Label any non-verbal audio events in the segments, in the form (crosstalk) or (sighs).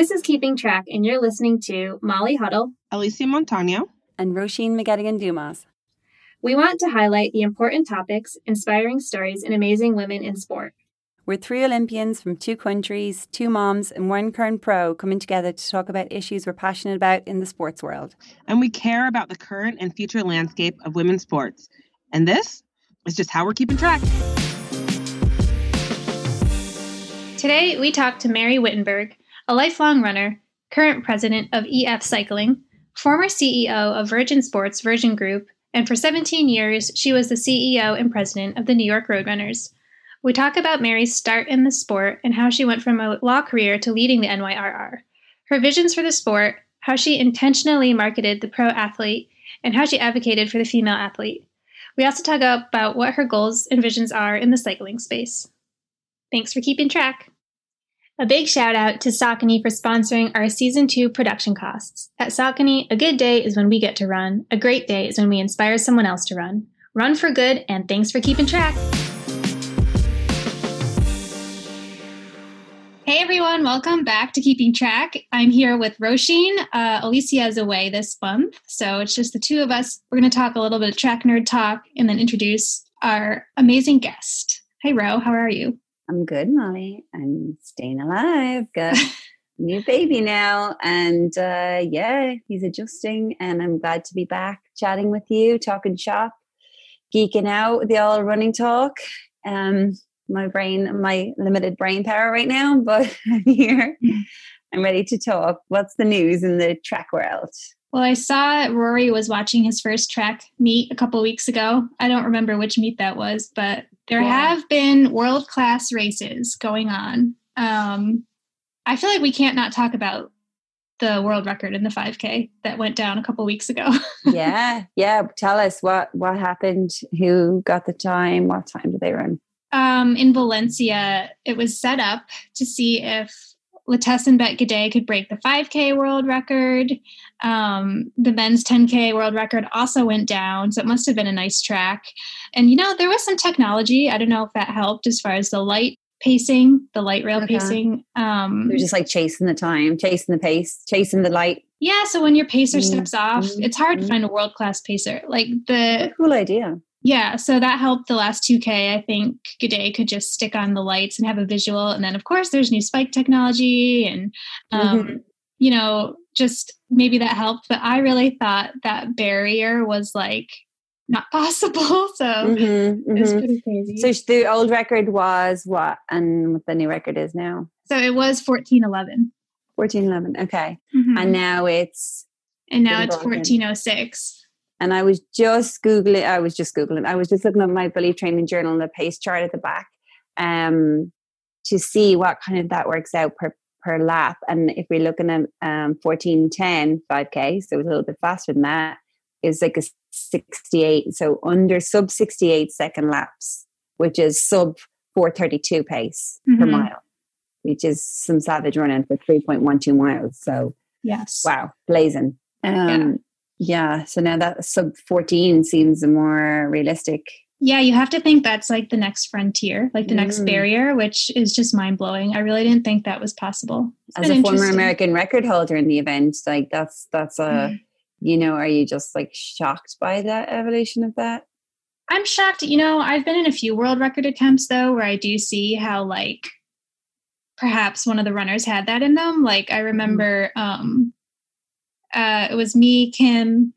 This is Keeping Track, and you're listening to Molly Huddle, Alysia Montano, and Roisin McGettigan Dumas. We want to highlight the important topics, inspiring stories, and amazing women in sport. We're three Olympians from two countries, two moms, and one current pro coming together to talk about issues we're passionate about in the sports world. And we care about the current and future landscape of women's sports. And this is just how we're keeping track. Today, we talk to Mary Wittenberg, a lifelong runner, current president of EF Cycling, former CEO of Virgin Sports Virgin Group, and for 17 years, she was the CEO and president of the New York Roadrunners. We talk about Mary's start in the sport and how she went from a law career to leading the NYRR, her visions for the sport, how she intentionally marketed the pro athlete, and how she advocated for the female athlete. We also talk about what her goals and visions are in the cycling space. Thanks for keeping track. A big shout out to Saucony for sponsoring our season two production costs. At Saucony, a good day is when we get to run. A great day is when we inspire someone else to run. Run for good, and thanks for keeping track. Hey everyone, welcome back to Keeping Track. I'm here with Roisin. Uh, Alysia is away this month, so it's just the two of us. We're going to talk a little bit of track nerd talk and then introduce our amazing guest. Hey Ro, how are you? I'm good, Molly. I'm staying alive. Got a (laughs) new baby now. And uh, yeah, he's adjusting. And I'm glad to be back chatting with you, talking shop, geeking out with the all running talk. Um, my brain, my limited brain power right now, (laughs) but I'm here. I'm ready to talk. What's the news in the track world? Well, I saw Rory was watching his first track meet a couple weeks ago. I don't remember which meet that was, but there yeah. have been world class races going on. Um, I feel like we can't not talk about the world record in the 5K that went down a couple weeks ago. (laughs) yeah, yeah. Tell us what what happened. Who got the time? What time did they run? Um, in Valencia, it was set up to see if Letesenbet Gidey could break the 5K world record. Um, the men's 10K world record also went down, so it must have been a nice track. And you know, there was some technology. I don't know if that helped as far as the light pacing, the light rail okay. pacing. Um, They're just like chasing the time, chasing the pace, chasing the light. Yeah, so when your pacer mm-hmm. steps off, mm-hmm. it's hard to mm-hmm. find a world class pacer. Like the cool idea. Yeah, so that helped the last 2K. I think Gidey could just stick on the lights and have a visual. And then, of course, there's new spike technology and, um, mm-hmm. you know, just maybe that helped. But I really thought that barrier was like not (laughs) possible. So mm-hmm, mm-hmm. pretty crazy. So the old record was what? And what the new record is now? So it was 1411. 1411, okay. Mm-hmm. And now it's. And now it's 1406. And I was just Googling, I was just Googling, I was just looking at my Believe training journal and the pace chart at the back um, to see what kind of that works out per, per lap. And if we're looking at um, 1410 5K, so it's a little bit faster than that, is like a 68, so under sub 68 second laps, which is sub 432 pace mm-hmm. per mile, which is some savage running for 3.12 miles. So, yes, wow, blazing. Um, yeah. Yeah. So now that sub 14 seems more realistic. Yeah, you have to think that's like the next frontier, like the mm. next barrier, which is just mind blowing. I really didn't think that was possible. It's As a former American record holder in the event, like that's that's a mm. you know, are you just like shocked by that evolution of that? I'm shocked. You know, I've been in a few world record attempts though, where I do see how like perhaps one of the runners had that in them. Like I mm-hmm. remember um uh, it was me, Kim,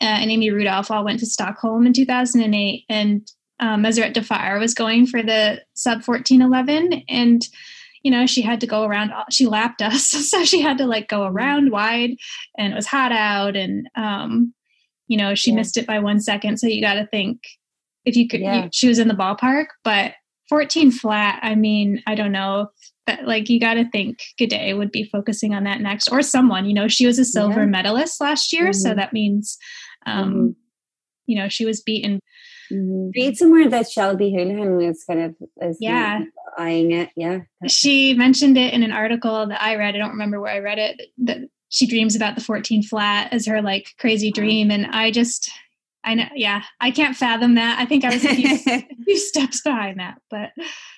uh, and Amy Rudolph all went to Stockholm in 2008, and um, Meseret Defar was going for the sub 1411, and you know she had to go around. She lapped us, (laughs) so she had to like go around wide, and it was hot out, and um, you know she yeah. missed it by one second. So you got to think if you could. Yeah. You, she was in the ballpark, but 14 flat. I mean, I don't know that like you got to think Gidey would be focusing on that next or someone you know she was a silver yeah. medalist last year mm-hmm. so that means um mm-hmm. you know she was beaten mm-hmm. read somewhere that Shelby Houlihan was kind of is yeah eyeing it yeah she mentioned it in an article that I read I don't remember where I read it that she dreams about the 14 flat as her like crazy dream and I just I know, yeah, I can't fathom that. I think I was a few, (laughs) a few steps behind that, but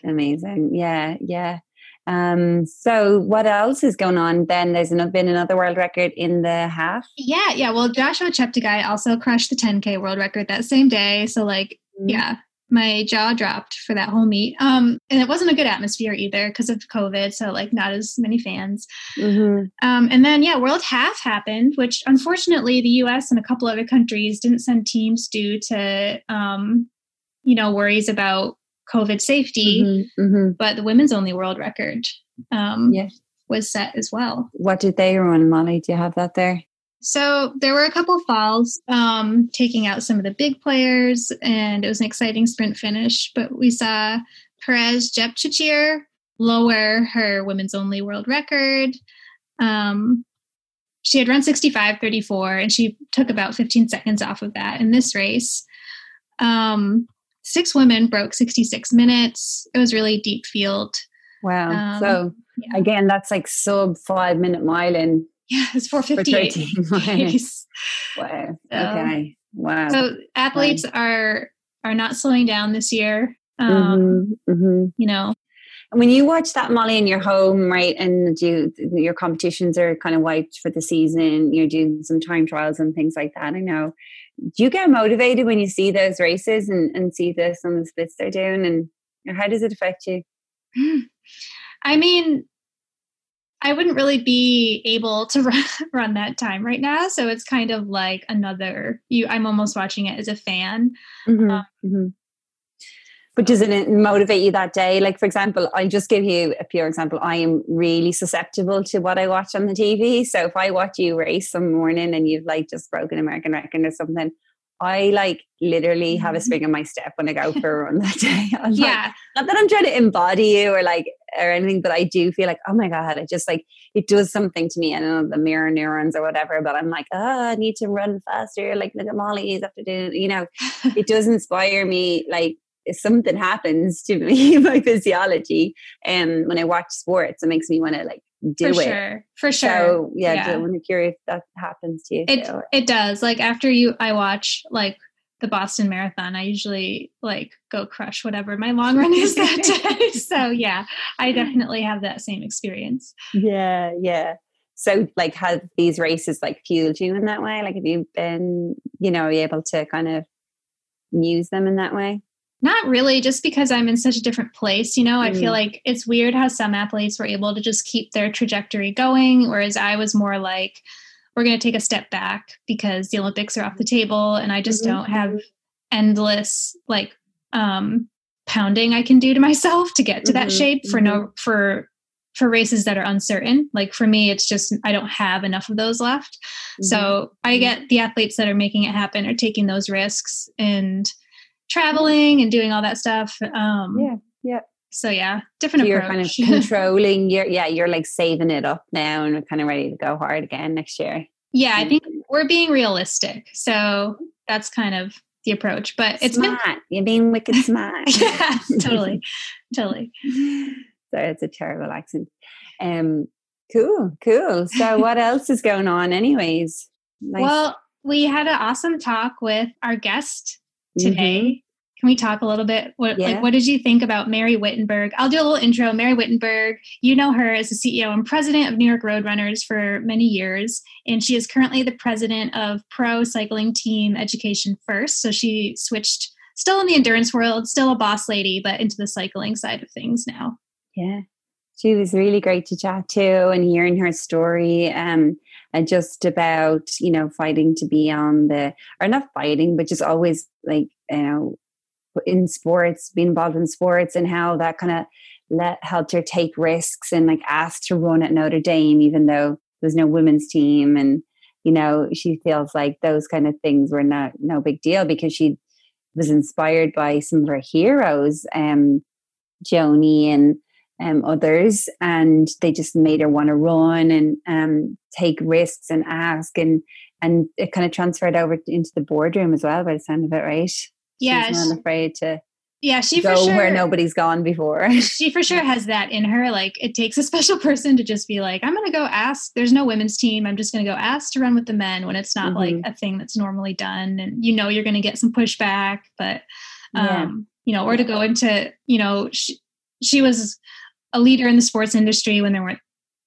amazing. Yeah, yeah. Um, so what else is going on? Then there's another, been another world record in the half. Yeah, yeah. Well, Joshua Cheptegei also crushed the 10k world record that same day. So like, mm-hmm. yeah, my jaw dropped for that whole meet. Um, and it wasn't a good atmosphere either because of COVID. So like, not as many fans. Mm-hmm. Um, and then yeah, World Half happened, which unfortunately the U.S. and a couple other countries didn't send teams due to um, you know worries about COVID safety, mm-hmm, mm-hmm. but the women's only world record um, yeah. was set as well. What did they run, Molly? Do you have that there? So there were a couple falls, um, taking out some of the big players, and it was an exciting sprint finish. But we saw Peres Jepchirchir lower her women's only world record. Um, she had run 65.34, and she took about 15 seconds off of that in this race. Um, six women broke 66 minutes. It was really deep field. Wow. Um, so yeah. again, that's like sub five minute mile in. Yeah, it's 458. (laughs) (laughs) Wow. So, okay. Wow. So athletes wow. are are not slowing down this year. Um, mm-hmm, mm-hmm. You know, when you watch that Molly in your home, right, and you your competitions are kind of wiped for the season, you're doing some time trials and things like that. I know do you get motivated when you see those races and, and see the some of the splits they're doing and how does it affect you (sighs) i mean i wouldn't really be able to (laughs) run, run that time right now so it's kind of like another you i'm almost watching it as a fan mm-hmm. Um, mm-hmm. But doesn't it motivate you that day? Like, for example, I'll just give you a pure example. I am really susceptible to what I watch on the TV. So if I watch you race some morning and you've like just broken American record or something, I like literally have a mm-hmm. spring in my step when I go for a run that (laughs) day. I'm yeah. Like, not that I'm trying to embody you or like or anything, but I do feel like, oh my God, it just like it does something to me. I don't know the mirror neurons or whatever, but I'm like, oh, I need to run faster. Like look at Molly's after doing, you know, it does inspire me like something happens to me, (laughs) my physiology, and um, when I watch sports, it makes me want to like do for it. Sure. For sure. So yeah, yeah. I'm curious if that happens to you. It it does. Like after you, I watch like the Boston Marathon. I usually like go crush whatever my long run is that (laughs) day. so yeah, I definitely have that same experience. Yeah, yeah. So like, have these races like fueled you in that way? Like, have you been, you know, able to kind of use them in that way? Not really, just because I'm in such a different place. You know, mm. I feel mm. like it's weird how some athletes were able to just keep their trajectory going, whereas I was more like, we're going to take a step back because the Olympics are off the table and I just mm-hmm. don't have endless like um pounding I can do to myself to get to mm-hmm. that shape for mm-hmm. no for for races that are uncertain. Like for me, it's just I don't have enough of those left. So mm-hmm. I mm-hmm. get the athletes that are making it happen are taking those risks and traveling and doing all that stuff. Um, yeah, yeah. So yeah, different so you're kind of (laughs) controlling. You're yeah, you're like saving it up now and we're kind of ready to go hard again next year. Yeah, I think we're being realistic. So that's kind of the approach. But it's smart. Been... You're being wicked (laughs) smart. yeah, totally, totally. (laughs) Sorry, it's a terrible accent. Um, cool, cool. So what else is going on, anyways? Nice. Well, we had an awesome talk with our guest today. Mm-hmm. Can we talk a little bit? What yeah. like what did you think about Mary Wittenberg? I'll do a little intro. Mary Wittenberg, you know her as the CEO and president of New York Roadrunners for many years, and she is currently the president of Pro Cycling Team Education First. So she switched, still in the endurance world, still a boss lady, but into the cycling side of things now. Yeah, she was really great to chat to and hearing her story. Um, and just about you know fighting to be on the or not fighting but just always like you know in sports being involved in sports and how that kind of let helped her take risks and like asked to run at Notre Dame even though there's no women's team and you know she feels like those kind of things were not no big deal because she was inspired by some of her heroes um Joanie and um, others, and they just made her want to run and um, take risks and ask, and and it kind of transferred over into the boardroom as well. By the sound of it, right? Yeah, she's not afraid to. Yeah, she go sure, where nobody's gone before. (laughs) she for sure has that in her. Like it takes a special (laughs) person to just be like, I'm going to go ask. There's no women's team. I'm just going to go ask to run with the men when it's not mm-hmm. like a thing that's normally done, and you know you're going to get some pushback, but um, yeah. you know, or to go into you know she, she was a leader in the sports industry when there weren't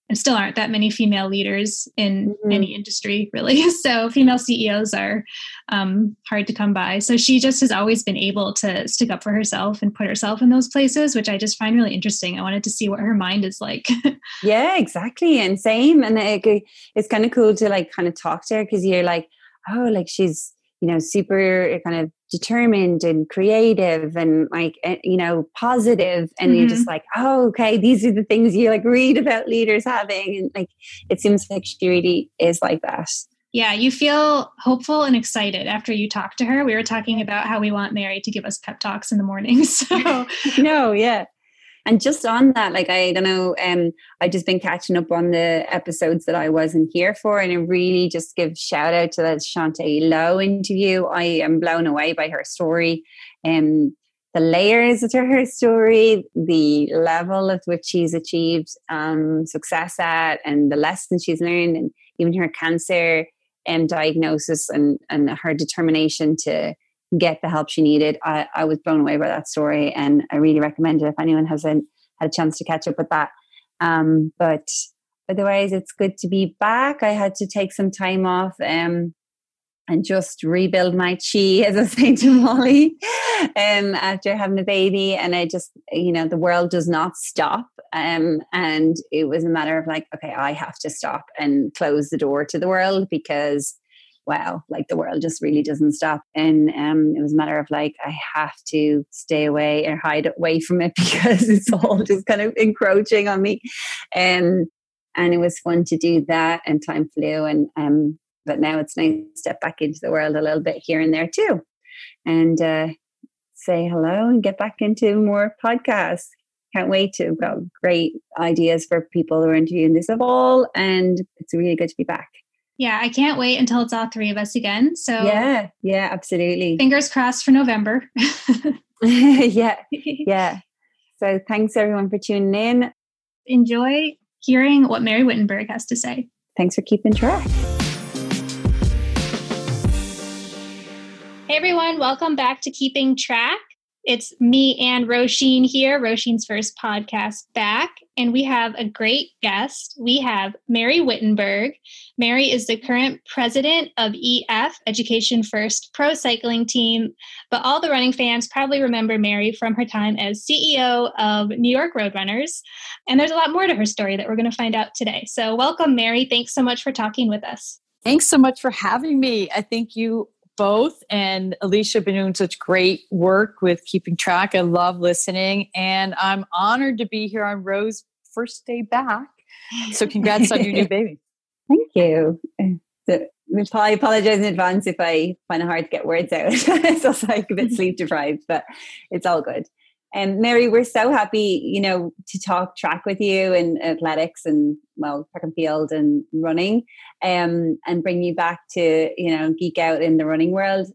and still aren't that many female leaders in mm-hmm. any industry (laughs) really. So female ceos are um, hard to come by. So she just has always been able to stick up for herself and put herself in those places which i just find really interesting. I wanted to see what her mind is like. (laughs) Yeah exactly and same and it, it's kind of cool to like kind of talk to her because you're like oh like she's you know super kind of determined and creative and like eh, you know positive. And mm-hmm. you're just like oh okay these are the things you like read about leaders having. And like it seems like she really is like that. Yeah you feel hopeful and excited after you talk to her. We were talking about how we want mary to give us pep talks in the morning (laughs) so (laughs) no yeah and just on that, like I don't know, um, I just been catching up on the episodes that I wasn't here for, and I really just give shout out to that Chaunté Lowe interview. I am blown away by her story, and um, the layers to her story, the level at which she's achieved um, success at, and the lessons she's learned, and even her cancer um, diagnosis and and her determination to get the help she needed. I, I was blown away by that story, and I really recommend it if anyone hasn't had a chance to catch up with that. Um, but otherwise, it's good to be back. I had to take some time off um, and just rebuild my chi, (laughs) as I say to Molly, um, after having a baby. And I just, you know, the world does not stop. Um, and it was a matter of like, okay, I have to stop and close the door to the world because wow, like the world just really doesn't stop. And um, it was a matter of like, I have to stay away or hide away from it (laughs) because it's all just kind of encroaching on me. And and it was fun to do that and time flew and um but now it's nice to step back into the world a little bit here and there too. And uh say hello and get back into more podcasts. Can't wait to have got great ideas for people who are interviewing this of all and it's really good to be back. Yeah, I can't wait until it's all three of us again. So yeah, yeah, absolutely. Fingers crossed for November. (laughs) (laughs) yeah, yeah. So thanks everyone for tuning in. Enjoy hearing what Mary Wittenberg has to say. Thanks for keeping track. Hey everyone, welcome back to Keeping Track. It's me and Roisin here, Roisin's first podcast back, and we have a great guest. We have Mary Wittenberg. Mary is the current president of EF, Education First Pro Cycling Team, but all the running fans probably remember Mary from her time as CEO of New York Roadrunners. And there's a lot more to her story that we're going to find out today. So, welcome, Mary. Thanks so much for talking with us. Thanks so much for having me. I think you both. And Alysia been doing such great work with keeping track. I love listening. And I'm honored to be here on Ro's first day back. So congrats on your new (laughs) baby. Thank you. I apologize in advance if I find it hard to get words out. (laughs) it's also like a bit (laughs) sleep deprived, but it's all good. And Mary, we're so happy, you know, to talk track with you and athletics and well, track and field and running, um, and bring you back to you know geek out in the running world.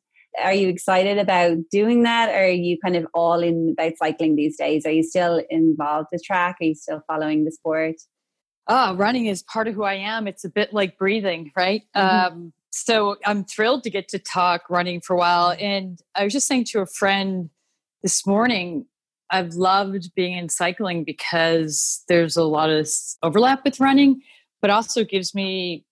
Are you excited about doing that? Or are you kind of all in about cycling these days? Are you still involved with track? Are you still following the sport? Oh, running is part of who I am. It's a bit like breathing, right? Mm-hmm. Um, so I'm thrilled to get to talk running for a while. And I was just saying to a friend this morning, I've loved being in cycling because there's a lot of overlap with running, but also gives me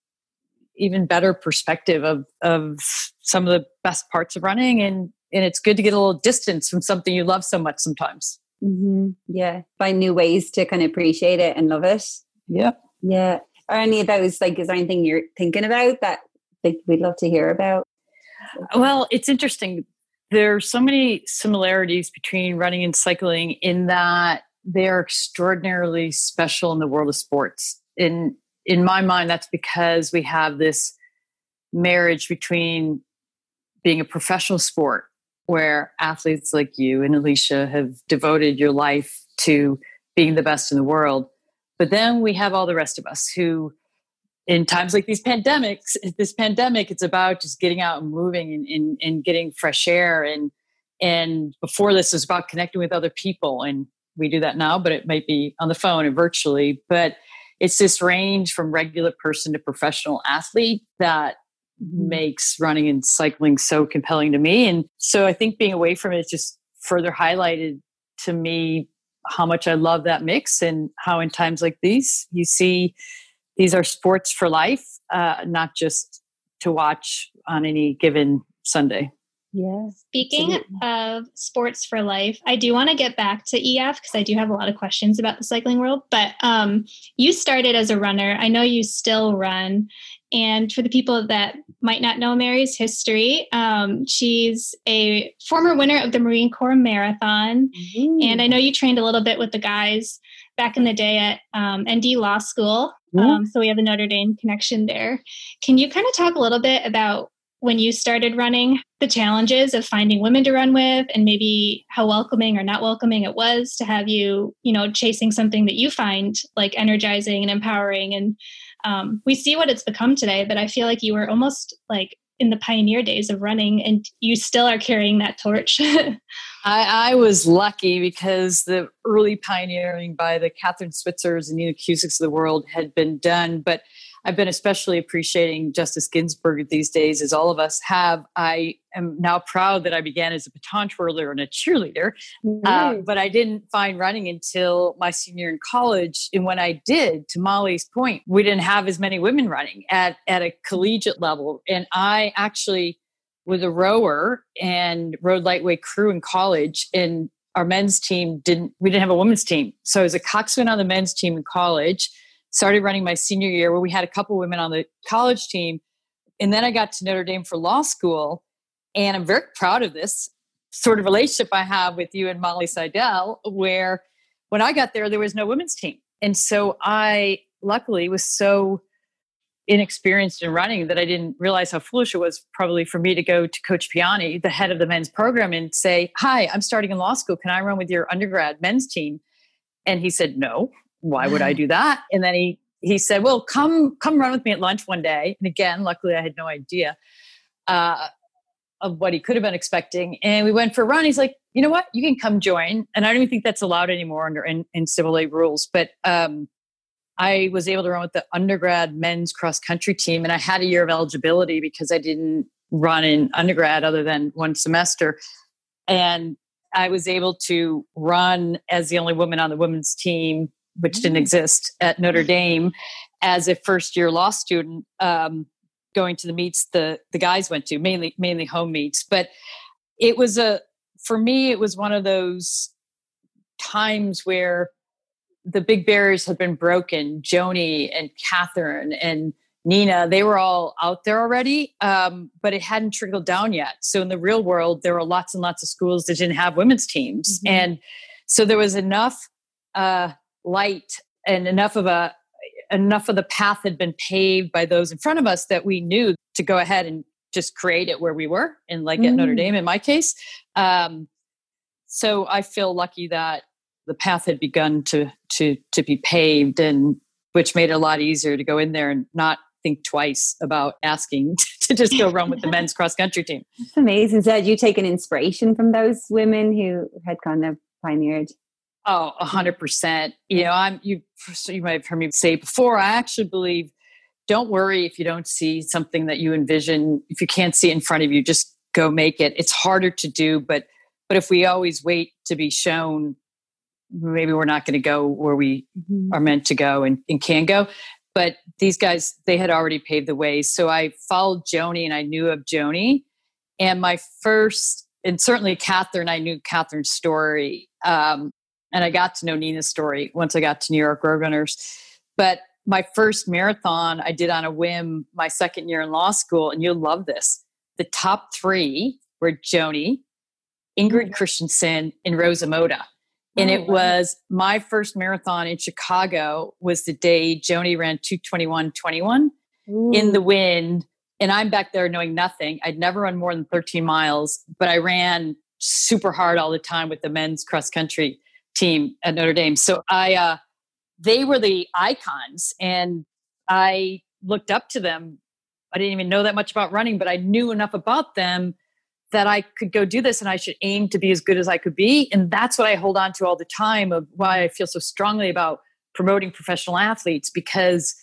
even better perspective of of some of the best parts of running and and it's good to get a little distance from something you love so much sometimes. Mm-hmm. yeah. Find new ways to kind of appreciate it and love it. Yeah yeah. Are any of those like is there anything you're thinking about that like we'd love to hear about? Well it's interesting there are so many similarities between running and cycling in that they're extraordinarily special in the world of sports. In in my mind, that's because we have this marriage between being a professional sport where athletes like you and Alysia have devoted your life to being the best in the world. But then we have all the rest of us who in times like these pandemics, this pandemic, it's about just getting out and moving and, and, and getting fresh air. And and before this was about connecting with other people. And we do that now, but it might be on the phone and virtually. But it's this range from regular person to professional athlete that mm-hmm. makes running and cycling so compelling to me. And so I think being away from it just further highlighted to me how much I love that mix and how in times like these, you see these are sports for life, uh, not just to watch on any given Sunday. Yeah. Speaking of sports for life, I do want to get back to EF because I do have a lot of questions about the cycling world. But um, you started as a runner. I know you still run. And for the people that might not know Mary's history, um, she's a former winner of the Marine Corps Marathon. Mm-hmm. And I know you trained a little bit with the guys back in the day at um, ND Law School. Mm-hmm. Um, so we have a Notre Dame connection there. Can you kind of talk a little bit about when you started running, the challenges of finding women to run with, and maybe how welcoming or not welcoming it was to have you, you know, chasing something that you find like energizing and empowering. And um, we see what it's become today, but I feel like you were almost like in the pioneer days of running and you still are carrying that torch. (laughs) I, I, was lucky because the early pioneering by the Kathrine Switzers and Nina Kuscsiks of the world had been done. But I've been especially appreciating Justice Ginsburg these days, as all of us have. I am now proud that I began as a baton twirler and a cheerleader, mm-hmm. uh, but I didn't find running until my senior in college. And when I did, to Molly's point, we didn't have as many women running at, at a collegiate level. And I actually was a rower and rode lightweight crew in college. And our men's team didn't, we didn't have a women's team. So I was a coxswain on the men's team in college started running my senior year where we had a couple women on the college team. And then I got to Notre Dame for law school. And I'm very proud of this sort of relationship I have with you and Molly Seidel, where when I got there, there was no women's team. And so I luckily was so inexperienced in running that I didn't realize how foolish it was probably for me to go to Coach Piane, the head of the men's program, and say, Hi, I'm starting in law school. Can I run with your undergrad men's team? And he said, No why would I (laughs) do that? And then he he said, "Well, come come run with me at lunch one day." And again, luckily, I had no idea uh, of what he could have been expecting. And we went for a run. He's like, "You know what? You can come join." And I don't even think that's allowed anymore under in, in civil aid rules. But um, I was able to run with the undergrad men's cross country team, and I had a year of eligibility because I didn't run in undergrad other than one semester. And I was able to run as the only woman on the women's team which didn't mm. exist at Notre Dame, as a first year law student, um, going to the meets the the guys went to, mainly mainly home meets. But it was a for me, it was one of those times where the big barriers had been broken. Joanie and Kathrine and Nina, they were all out there already, um, but it hadn't trickled down yet. So in the real world, there were lots and lots of schools that didn't have women's teams, mm-hmm. and so there was enough uh, light and enough of a enough of the path had been paved by those in front of us that we knew to go ahead and just create it where we were and like mm. at Notre mm. Dame in my case. Um, so I feel lucky that the path had begun to to to be paved and which made it a lot easier to go in there and not think twice about asking (laughs) to just go run with the men's cross country team. (laughs) It's amazing. So had you taken inspiration from those women who had kind of pioneered Oh, a hundred percent. You know, I'm you. You might have heard me say before. I actually believe. Don't worry if you don't see something that you envision. If you can't see it in front of you, just go make it. It's harder to do, but but if we always wait to be shown, maybe we're not going to go where we mm-hmm. are meant to go and, and can go. But these guys, they had already paved the way. So I followed Joanie, and I knew of Joanie. And my first, and certainly Kathrine, I knew Kathrine's story. Um, and I got to know Nina's story once I got to New York Roadrunners. But my first marathon I did on a whim my second year in law school, and you'll love this. The top three were Joanie, Ingrid mm. Kristiansen, and Rosa Mota. And oh, it was my first marathon in Chicago was the day Joanie ran 221.21 in the wind. And I'm back there knowing nothing. I'd never run more than 13 miles, but I ran super hard all the time with the men's cross country team at Notre Dame. So I, uh, they were the icons, and I looked up to them. I didn't even know that much about running, but I knew enough about them that I could go do this and I should aim to be as good as I could be. And that's what I hold on to all the time of why I feel so strongly about promoting professional athletes because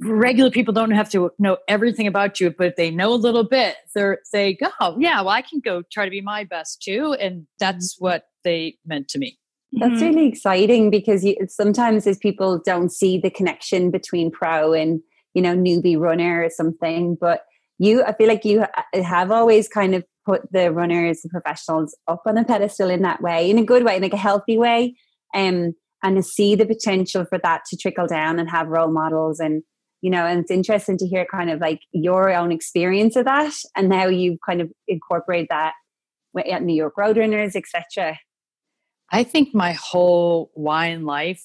regular people don't have to know everything about you, but if they know a little bit, they're they go, oh, yeah, well, I can go try to be my best too. And that's mm-hmm. what they meant to me. That's Mhm. really exciting because you, sometimes as people don't see the connection between pro and you know newbie runner or something, but you, I feel like you have always kind of put the runners, the professionals, up on a pedestal in that way, in a good way, in like a healthy way, um, and to see the potential for that to trickle down and have role models and you know, and it's interesting to hear kind of like your own experience of that and how you've kind of incorporate that at New York Roadrunners, etc. I think my whole why in life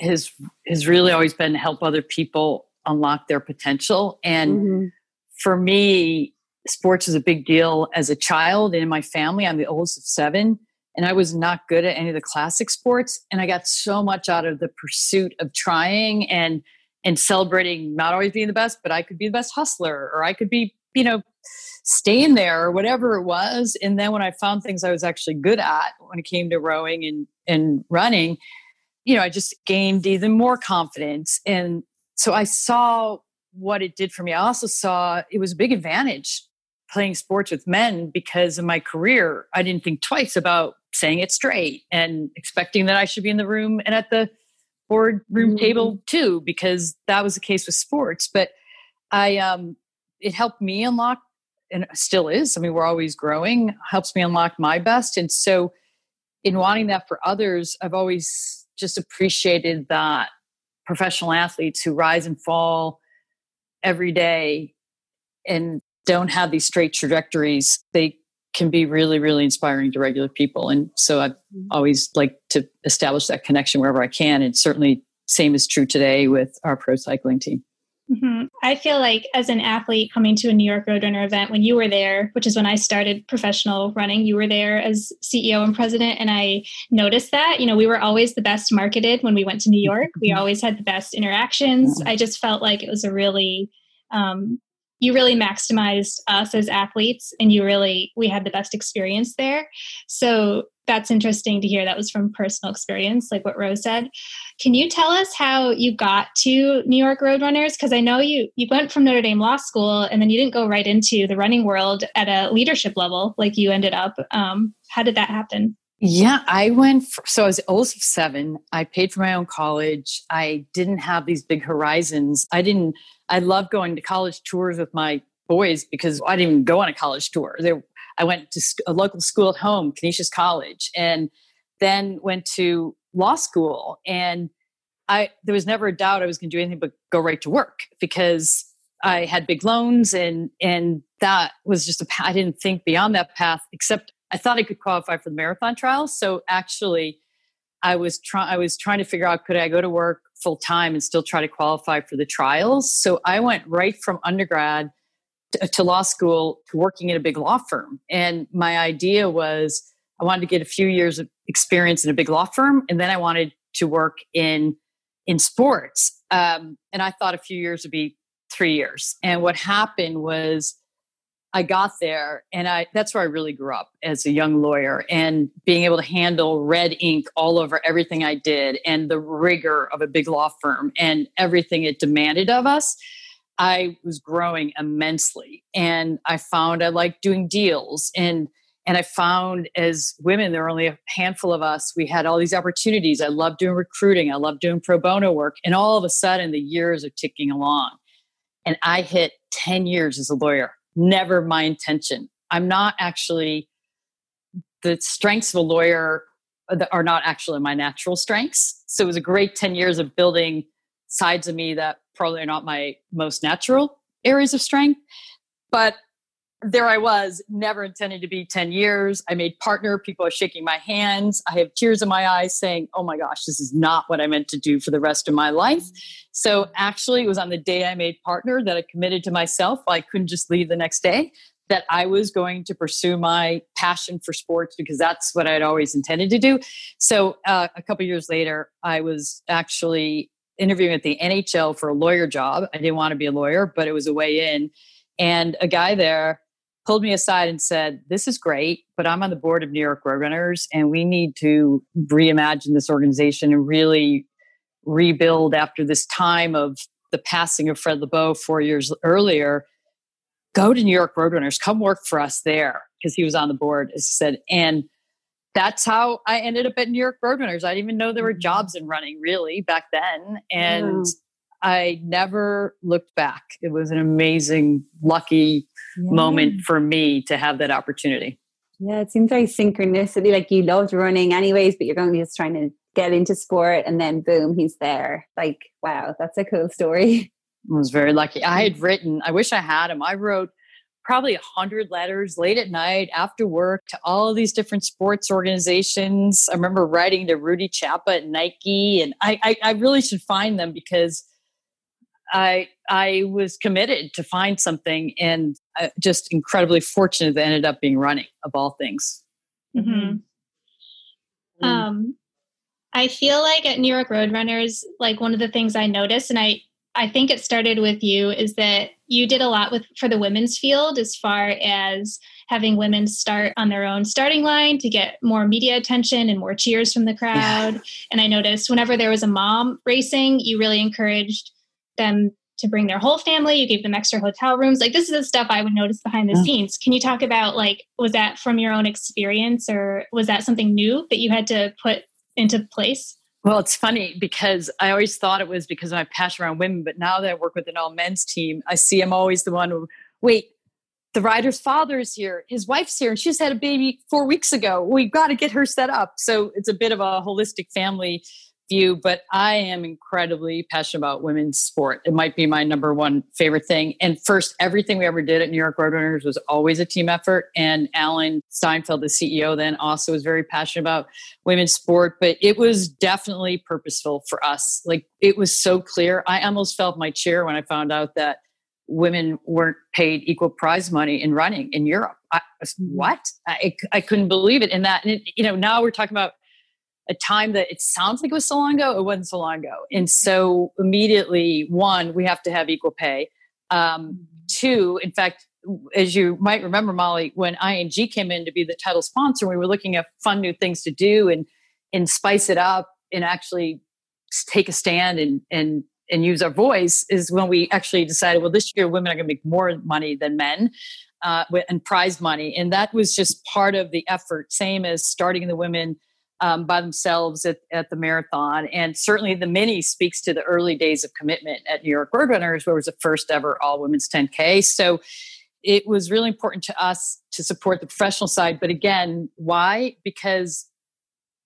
has has really always been to help other people unlock their potential. And Mhm. For me, sports is a big deal as a child and in my family. I'm the oldest of seven, and I was not good at any of the classic sports. And I got so much out of the pursuit of trying and and celebrating not always being the best, but I could be the best hustler, or I could be, you know, staying there or whatever it was. And then when I found things I was actually good at when it came to rowing and and running, you know, I just gained even more confidence. And so I saw what it did for me. I also saw it was a big advantage playing sports with men because of my career. I didn't think twice about saying it straight and expecting that I should be in the room and at the boardroom Mhm. table too, because that was the case with sports. But I um it helped me unlock and still is. I mean, we're always growing, helps me unlock my best. And so in wanting that for others, I've always just appreciated that professional athletes who rise and fall every day and don't have these straight trajectories. They can be really, really inspiring to regular people. And so I've mm-hmm. always like to establish that connection wherever I can. And certainly same is true today with our pro cycling team. Mhm. I feel like as an athlete coming to a New York Roadrunner event, when you were there, which is when I started professional running, you were there as CEO and president. And I noticed that, you know, we were always the best marketed when we went to New York. We always had the best interactions. I just felt like it was a really, um, you really maximized us as athletes and you really, we had the best experience there. So that's interesting to hear. That was from personal experience, like what Rose said. Can you tell us how you got to New York Roadrunners? Because I know you you went from Notre Dame Law School and then you didn't go right into the running world at a leadership level like you ended up. Um, how did that happen? Yeah, I went. For, so I was oldest of seven. I paid for my own college. I didn't have these big horizons. I didn't. I loved going to college tours with my boys because I didn't even go on a college tour. There, I went to a local school at home, Canisius College, and then went to law school. And I there was never a doubt I was going to do anything but go right to work because I had big loans and and that was just a I didn't think beyond that path except I thought I could qualify for the marathon trials. So actually I was trying I was trying to figure out could I go to work full time and still try to qualify for the trials. So I went right from undergrad to, to law school to working at a big law firm. And my idea was I wanted to get a few years of experience in a big law firm and then I wanted to work in in sports. Um, and I thought a few years would be three years. And what happened was I got there and I that's where I really grew up as a young lawyer and being able to handle red ink all over everything I did and the rigor of a big law firm and everything it demanded of us. I was growing immensely and I found I liked doing deals and and I found as women, there were only a handful of us. We had all these opportunities. I loved doing recruiting. I loved doing pro bono work. And all of a sudden, the years are ticking along. And I hit 10 years as a lawyer. Never my intention. I'm not actually, the strengths of a lawyer that are not actually my natural strengths. So it was a great 10 years of building sides of me that probably are not my most natural areas of strength. But there I was, never intending to be 10 years. I made partner. People are shaking my hands. I have tears in my eyes saying, oh my gosh, this is not what I meant to do for the rest of my life. So actually, it was on the day I made partner that I committed to myself. I couldn't just leave the next day, that I was going to pursue my passion for sports because that's what I'd always intended to do. So uh, a couple years later, I was actually interviewing at the NHL for a lawyer job. I didn't want to be a lawyer, but it was a way in. And a guy there pulled me aside and said, This is great, but I'm on the board of New York Roadrunners, and we need to reimagine this organization and really rebuild after this time of the passing of Fred Lebow four years earlier. Go to New York Roadrunners, come work for us there, because he was on the board, as said. And that's how I ended up at New York Roadrunners. I didn't even know there were mm-hmm. jobs in running really back then. And yeah. I never looked back. It was an amazing, lucky yeah. moment for me to have that opportunity. Yeah, it seems very synchronicity. Like you loved running anyways, but you're going just trying to get into sport and then boom, he's there. Like, wow, that's a cool story. I was very lucky. I had written, I wish I had him. I wrote probably a hundred letters late at night after work to all of these different sports organizations. I remember writing to Rudy Chapa at Nike, and I, I, I really should find them because I I was committed to find something, and just incredibly fortunate that ended up being running of all things. Mm-hmm. Mm-hmm. Um, I feel like at New York Roadrunners, like one of the things I noticed, and I I think it started with you, is that you did a lot with for the women's field as far as having women start on their own starting line to get more media attention and more cheers from the crowd. Yeah. And I noticed whenever there was a mom racing, you really encouraged them to bring their whole family. You gave them extra hotel rooms. Like this is the stuff I would notice behind the yeah. scenes. Can you talk about like was that from your own experience or was that something new that you had to put into place? Well, it's funny because I always thought it was because of my passion around women, but now that I work with an all men's team, I see I'm always the one who, wait, the rider's father is here, his wife's here, and she's had a baby four weeks ago. We've got to get her set up. So it's a bit of a holistic family view, but I am incredibly passionate about women's sport. It might be my number one favorite thing. And first, everything we ever did at New York Roadrunners was always a team effort. And Allan Steinfeld, the CEO, then also was very passionate about women's sport, but it was definitely purposeful for us. Like it was so clear. I almost felt my chair when I found out that women weren't paid equal prize money in running in Europe. I, what? I, I couldn't believe it. And that, and it, you know, now we're talking about a time that it sounds like it was so long ago, it wasn't so long ago. And so immediately, one, we have to have equal pay. Um, two, in fact, as you might remember, Molly, when ING came in to be the title sponsor, we were looking at fun new things to do and and spice it up and actually take a stand and and and use our voice is when we actually decided, well, this year women are going to make more money than men uh, and prize money, and that was just part of the effort. Same as starting the women um, by themselves at, at the marathon. And certainly the mini speaks to the early days of commitment at New York Roadrunners, where it was the first ever all women's 10K. So it was really important to us to support the professional side. But again, why? Because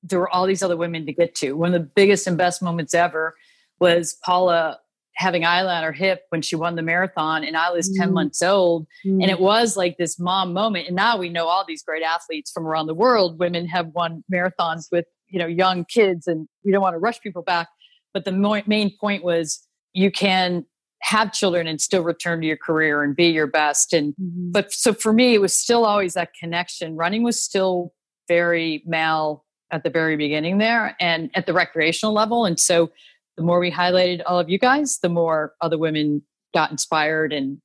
there were all these other women to get to. One of the biggest and best moments ever was Paula having Isla on her hip when she won the marathon, and Isla's mm. 10 months old. Mm. And it was like this mom moment. And now we know all these great athletes from around the world. Women have won marathons with, you know, young kids, and we don't want to rush people back. But the mo- main point was you can have children and still return to your career and be your best. And, mm-hmm. but so for me, it was still always that connection. Running was still very male at the very beginning there and at the recreational level. And so the more we highlighted all of you guys, the more other women got inspired and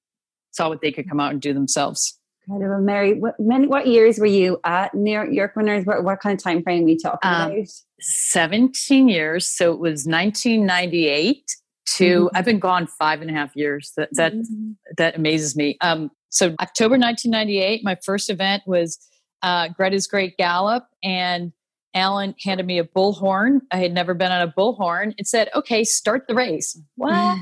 saw what they could come out and do themselves. Incredible, Mary. What, many, what years were you at New York Runners? What, what kind of time frame are we talking um, about? 17 years. So it was 1998 to, mm-hmm. I've been gone five and a half years. That, that, mm-hmm. that amazes me. Um, so October 1998, my first event was uh, Greta's Great Gallop. And Allan handed me a bullhorn. I had never been on a bullhorn. It said, "Okay, start the race." What?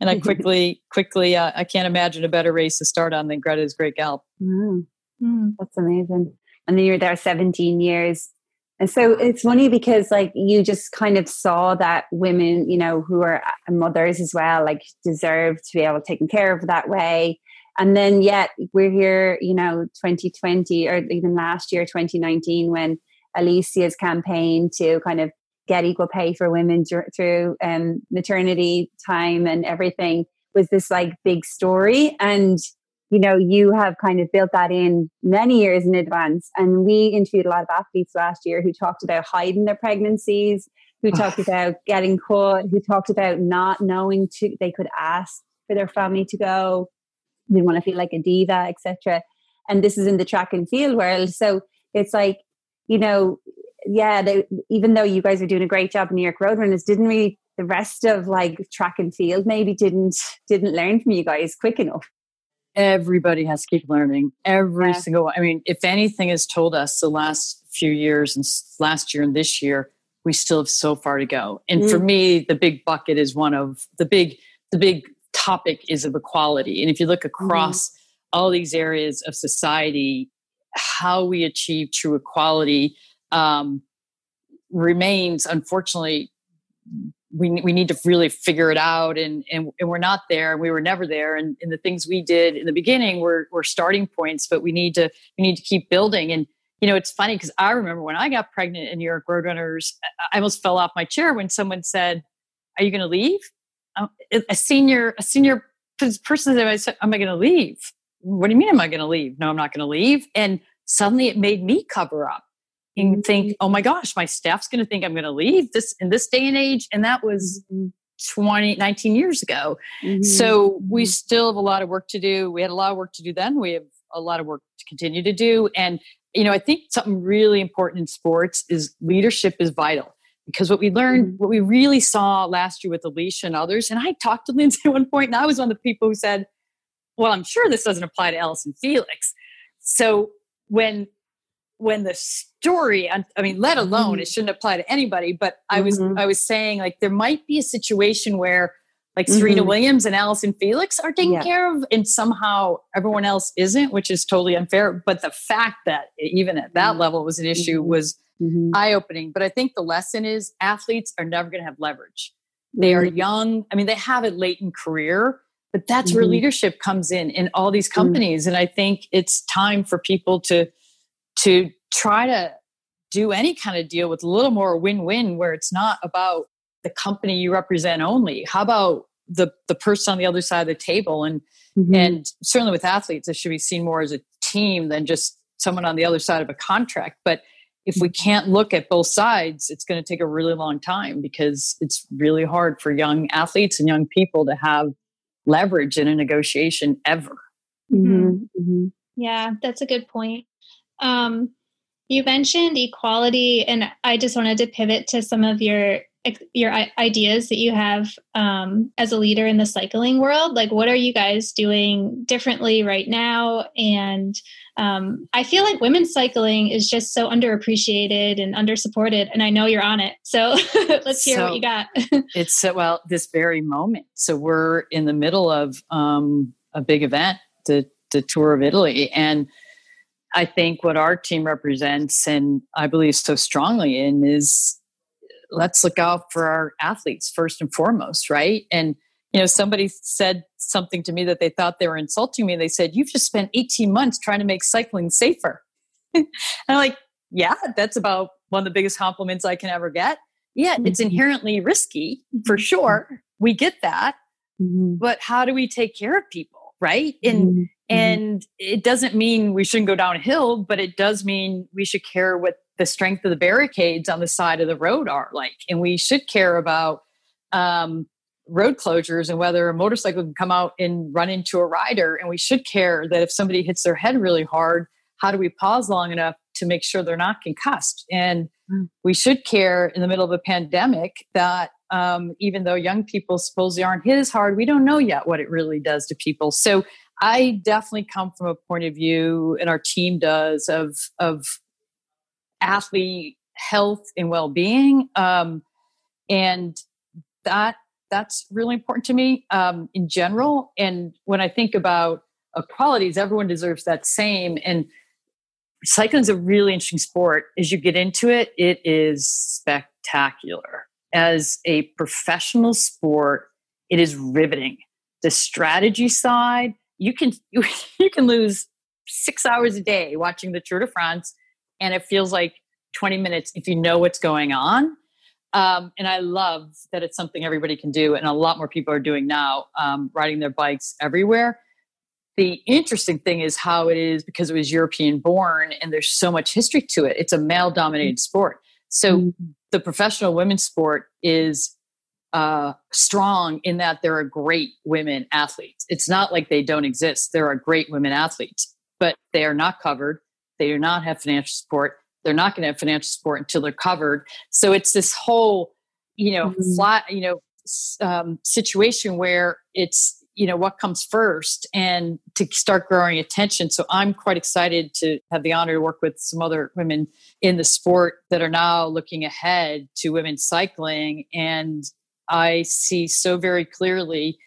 and I (laughs) quickly, quickly, uh, I can't imagine a better race to start on than Greta's Great Gallop. Mm. Mm, that's amazing. And then you were there 17 years. And so it's funny because like you just kind of saw that women, you know, who are uh, mothers as well, like deserve to be able to taken care of that way. And then yet we're here, you know, 2020 or even last year, 2019, when Alysia's campaign to kind of get equal pay for women through um, maternity time and everything was this like big story. And you know you have kind of built that in many years in advance. And we interviewed a lot of athletes last year who talked about hiding their pregnancies who talked about getting caught who talked about not knowing to they could ask for their family to go. Didn't want to feel like a diva etc and this is in the track and field world. So it's like you know, yeah, they, even though you guys are doing a great job in New York Roadrunners, didn't really the rest of like track and field maybe didn't didn't learn from you guys quick enough. Everybody has to keep learning. Every yeah. single one. I mean, if anything has told us the last few years and last year and this year, we still have so far to go. And mm. for me, the big bucket is one of the big, the big topic is of equality. And if you look across mm. all these areas of society, how we achieve true equality um, remains, unfortunately, we, we need to really figure it out and, and, and we're not there and we were never there and, and the things we did in the beginning were, were starting points but we need to we need to keep building and you know it's funny because i remember when i got pregnant in new york roadrunners i almost fell off my chair when someone said are you going to leave? Um, a senior a senior person said am i going to leave what do you mean am i going to leave no i'm not going to leave and suddenly it made me cover up and think, mm-hmm. oh my gosh, my staff's going to think I'm going to leave this in this day and age. And that was mm-hmm. 20, 19 years ago. Mm-hmm. So we mm-hmm. still have a lot of work to do. We had a lot of work to do then. We have a lot of work to continue to do. And, you know, I think something really important in sports is leadership is vital because what we learned, mm-hmm. what we really saw last year with Alysia and others, and I talked to Lindsay (laughs) at one point, and I was one of the people who said, well, I'm sure this doesn't apply to Allyson Felix. So when when the story i mean let alone mm-hmm. it shouldn't apply to anybody but i was mm-hmm. i was saying like there might be a situation where like mm-hmm. serena williams and allyson felix are taken yeah. care of and somehow everyone else isn't which is totally unfair but the fact that even at that mm-hmm. level was an issue mm-hmm. was mm-hmm. eye-opening but i think the lesson is athletes are never going to have leverage they are young i mean they have it late in career but that's where mm-hmm. leadership comes in in all these mm-hmm. companies. And i think it's time for people to to try to do any kind of deal with a little more win-win where it's not about the company you represent only. How about the the person on the other side of the table? And mm-hmm. and certainly with athletes it should be seen more as a team than just someone on the other side of a contract. But if we mm-hmm. can't look at both sides it's going to take a really long time because it's really hard for young athletes and young people to have leverage in a negotiation ever mm-hmm. Mm-hmm. yeah that's a good point um, you mentioned equality, and I just wanted to pivot to some of your your ideas that you have um, as a leader in the cycling world. Like, what are you guys doing differently right now? And um, I feel like women's cycling is just so underappreciated and undersupported, and I know you're on it. So (laughs) let's hear so what you got. (laughs) it's uh, well, this very moment. So we're in the middle of um, a big event, the the Tour of Italy, and I think what our team represents and I believe so strongly in is let's look out for our athletes first and foremost, right? And you know, somebody said something to me that they thought they were insulting me. They said, "You've just spent 18 months trying to make cycling safer." (laughs) and I'm like, "Yeah, that's about one of the biggest compliments I can ever get." Yeah, mm-hmm. it's inherently risky for mm-hmm. sure. We get that. Mm-hmm. But how do we take care of people, right? And mm-hmm. Mm-hmm. And it doesn't mean we shouldn't go downhill, but it does mean we should care what the strength of the barricades on the side of the road are like. And we should care about um, road closures and whether a motorcycle can come out and run into a rider. And we should care that if somebody hits their head really hard, how do we pause long enough to make sure they're not concussed? And mm. we should care in the middle of a pandemic that um, even though young people supposedly aren't hit as hard, we don't know yet what it really does to people. So I definitely come from a point of view, and our team does of of athlete health and well being, um, and that that's really important to me um, in general. And when I think about equalities, everyone deserves that same. And cycling is a really interesting sport. As you get into it, it is spectacular. As a professional sport, it is riveting. The strategy side, you can (laughs) you can lose six hours a day watching the Tour de France, and it feels like 20 minutes if you know what's going on. Um, and I love that it's something everybody can do, and a lot more people are doing now, um, riding their bikes everywhere. The interesting thing is how it is because it was European born, and there's so much history to it. It's a male dominated mm-hmm. sport. So mm-hmm. the professional women's sport is uh, strong in that there are great women athletes. It's not like they don't exist. There are great women athletes, but they are not covered. They do not have financial support. They're not going to have financial support until they're covered. So it's this whole, you know, mm-hmm. flat, you know, um, situation where it's you know what comes first and to start growing attention so i'm quite excited to have the honor to work with some other women in the sport that are now looking ahead to women cycling and i see so very clearly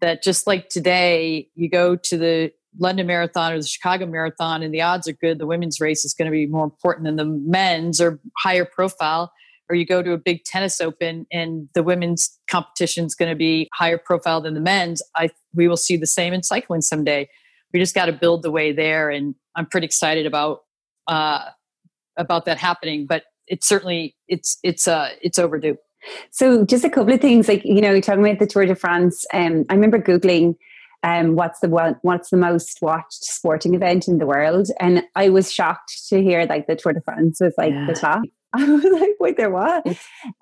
that just like today you go to the london marathon or the chicago marathon and the odds are good the women's race is going to be more important than the men's or higher profile or you go to a big tennis open and the women's competition is going to be higher profile than the men's i we will see the same in cycling someday. We just got to build the way there and i'm pretty excited about uh about that happening but it's certainly it's it's uh it's overdue. So just a couple of things like you know talking about the tour de france um i remember googling um, what's the what's the most watched sporting event in the world? And I was shocked to hear like the Tour de France was like yeah. the top. (laughs) I was like, wait, there what?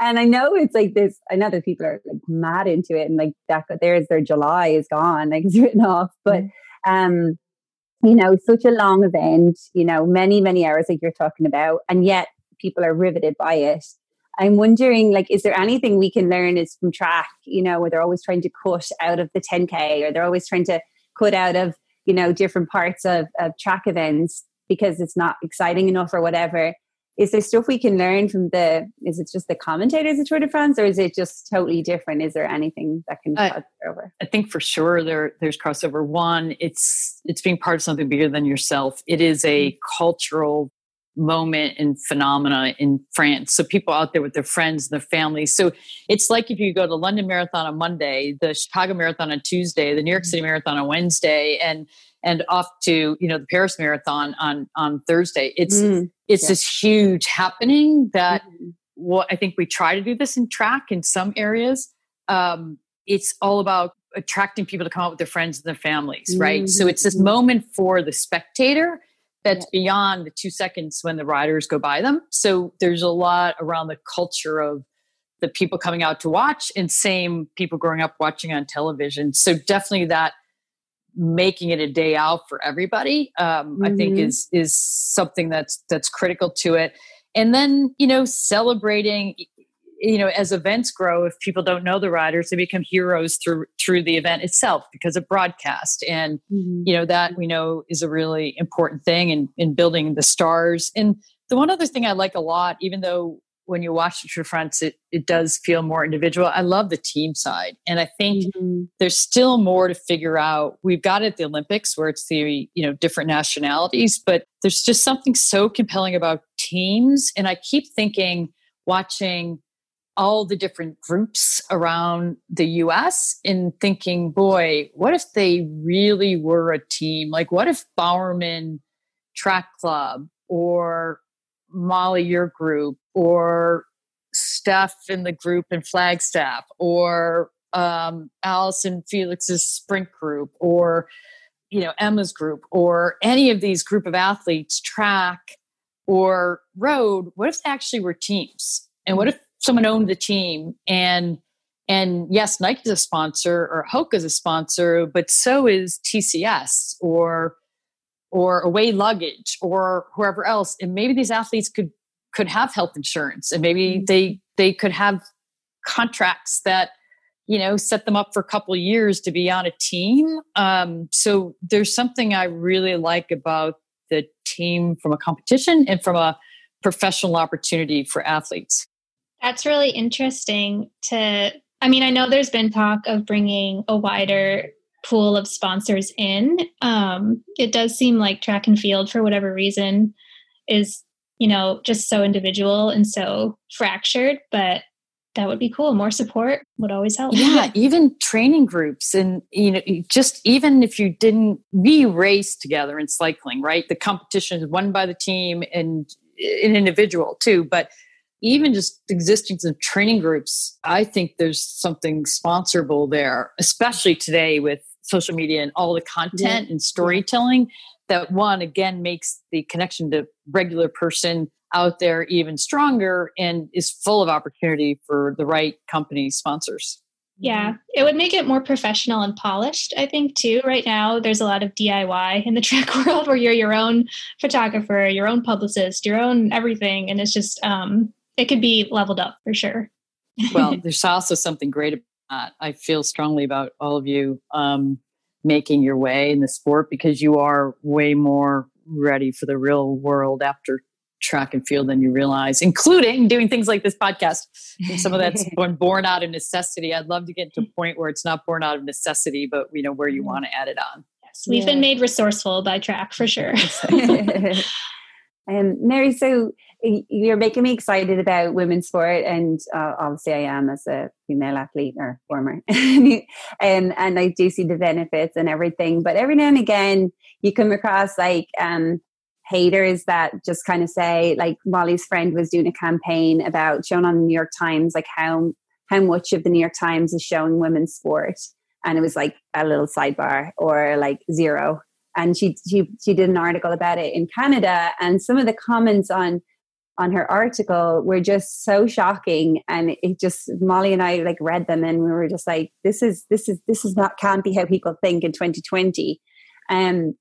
And I know it's like this. I know that people are like mad into it, and like that. There's their July is gone, like (laughs) it's written off. But mm-hmm. um, you know, such a long event. You know, many many hours like you're talking about, and yet people are riveted by it. I'm wondering, like, is there anything we can learn is from track? You know, where they're always trying to cut out of the 10k, or they're always trying to cut out of you know different parts of, of track events because it's not exciting enough or whatever is there stuff we can learn from the is it just the commentators of tour de france or is it just totally different is there anything that can uh, over i think for sure there there's crossover one it's it's being part of something bigger than yourself it is a mm-hmm. cultural moment and phenomena in france so people out there with their friends and their families so it's like if you go to london marathon on monday the chicago marathon on tuesday the new york city marathon on wednesday and and off to you know the Paris Marathon on on Thursday. It's mm, it's yeah. this huge happening that mm-hmm. what I think we try to do this in track in some areas. Um, it's all about attracting people to come out with their friends and their families, right? Mm-hmm. So it's this mm-hmm. moment for the spectator that's yeah. beyond the two seconds when the riders go by them. So there's a lot around the culture of the people coming out to watch and same people growing up watching on television. So definitely that making it a day out for everybody um, mm-hmm. i think mm-hmm. is is something that's that's critical to it and then you know celebrating you know as events grow if people don't know the riders they become heroes through through the event itself because of broadcast and mm-hmm. you know that we know is a really important thing in in building the stars and the one other thing i like a lot even though when you watch the Tour de France, it, it does feel more individual. I love the team side. And I think mm-hmm. there's still more to figure out. We've got it at the Olympics where it's the, you know, different nationalities, but there's just something so compelling about teams. And I keep thinking, watching all the different groups around the US in thinking, boy, what if they really were a team? Like, what if Bowerman Track Club or Molly, your group, or Steph in the group in Flagstaff, or um, Allyson Felix's sprint group, or you know Emma's group, or any of these group of athletes, track or road. What if they actually were teams? And what if someone owned the team. And and yes, Nike is a sponsor or Hoka is a sponsor, but so is TCS or or away luggage or whoever else. And maybe these athletes could could have health insurance and maybe mm-hmm. they they could have contracts that you know set them up for a couple of years to be on a team. Um, so there's something i really like about the team from a competition and from a professional opportunity for athletes that's really interesting to i mean i know there's been talk of bringing a wider pool of sponsors in. Um, it does seem like track and field, for whatever reason, is you know just so individual and so fractured. But that would be cool. More support would always help. Yeah, (laughs) even training groups, and you know, just even if you didn't, we race together in cycling, right? The competition is won by the team and an individual too, but even just existence of training groups, I think there's something sponsorable there, especially today with social media and all the content yeah. and storytelling that one again makes the connection to regular person out there even stronger and is full of opportunity for the right company sponsors yeah, it would make it more professional and polished, I think, too. Right now, there's a lot of DIY in the (laughs) track world where you're your own photographer, your own publicist, your own everything. And it's just, um, it could be leveled up for sure. (laughs) well, there's also something great about that. I feel strongly about all of you um, making your way in the sport because you are way more ready for the real world after track and field than you realize, including doing things like this podcast. And some of that's (laughs) been born out of necessity. I'd love to get to a point where it's not born out of necessity, but you know where you want to add it on. Yes, we've yeah. been made resourceful by track for sure. (laughs) um, Mary, so you're making me excited about women's sport, and uh, obviously I am as a female athlete or former, and (laughs) and I do see the benefits and everything. But every now and again, you come across like um, haters that just kind of say like Molly's friend was doing a campaign about showing on the New York Times like how how much of the New York Times is showing women's sport and it was like a little sidebar or like zero and she she she did an article about it in Canada. And some of the comments on on her article were just so shocking. And it just Molly and I like read them and we were just like this is this is this is not can't be how people think in 2020 um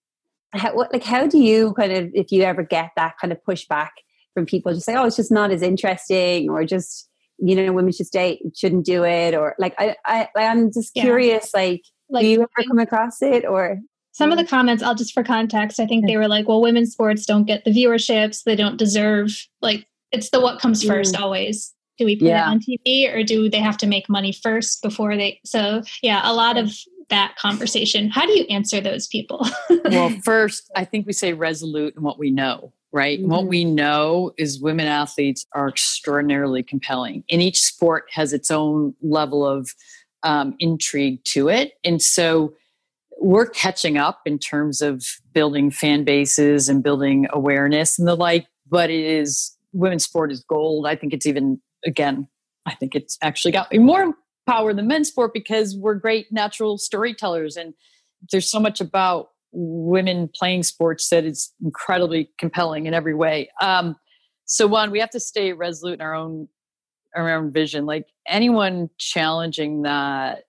how, what, like how do you kind of if you ever get that kind of pushback from people just say oh it's just not as interesting or just you know women should stay shouldn't do it or like i i i'm just yeah. curious like, like do you ever come across it or some of the comments i'll just for context i think they were like well women's sports don't get the viewerships they don't deserve like it's the what comes first mm. always do we put yeah. it on tv or do they have to make money first before they so yeah a lot of that conversation. How do you answer those people? (laughs) well, first, I think we say resolute in what we know, right? Mm-hmm. What we know is women athletes are extraordinarily compelling, and each sport has its own level of um, intrigue to it. And so we're catching up in terms of building fan bases and building awareness and the like, but it is women's sport is gold. I think it's even, again, I think it's actually got more power than men's sport because we're great natural storytellers and there's so much about women playing sports that is incredibly compelling in every way um, so one we have to stay resolute in our own our own vision like anyone challenging that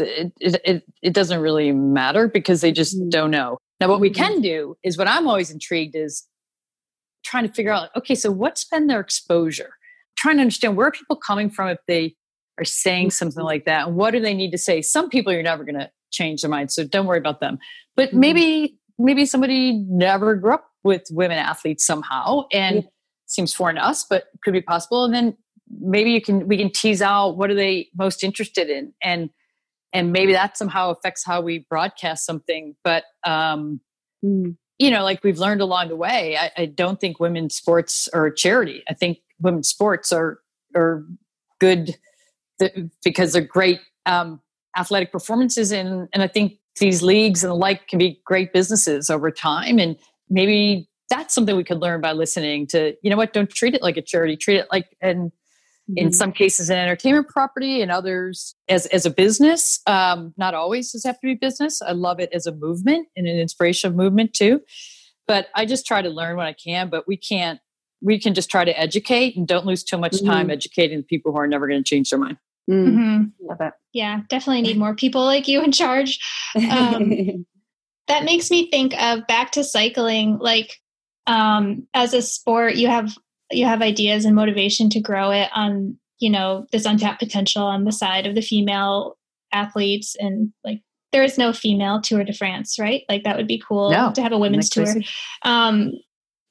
it, it, it doesn't really matter because they just mm-hmm. don't know now what we mm-hmm. can do is what i'm always intrigued is trying to figure out okay so what's been their exposure trying to understand where are people coming from if they are saying something mm-hmm. like that and what do they need to say some people you're never going to change their mind so don't worry about them but mm-hmm. maybe maybe somebody never grew up with women athletes somehow and yeah. seems foreign to us but could be possible and then maybe you can we can tease out what are they most interested in and and maybe that somehow affects how we broadcast something but um mm. you know like we've learned along the way I, I don't think women's sports are a charity i think women's sports are are good the, because they're great um, athletic performances, and and I think these leagues and the like can be great businesses over time, and maybe that's something we could learn by listening to. You know what? Don't treat it like a charity. Treat it like and in mm-hmm. some cases an entertainment property and others as, as a business um, not always does have to be business i love it as a movement and an inspirational movement too but i just try to learn when i can but we can't we can just try to educate and don't lose too much time mm-hmm. educating the people who are never going to change their mind Mm, mm-hmm. Love it. Yeah, definitely need more people like you in charge. Um, (laughs) that makes me think of back to cycling. Like um, as a sport, you have you have ideas and motivation to grow it on you know this untapped potential on the side of the female athletes and like there is no female tour de france right? Like that would be cool no, to have a women's tour. Um,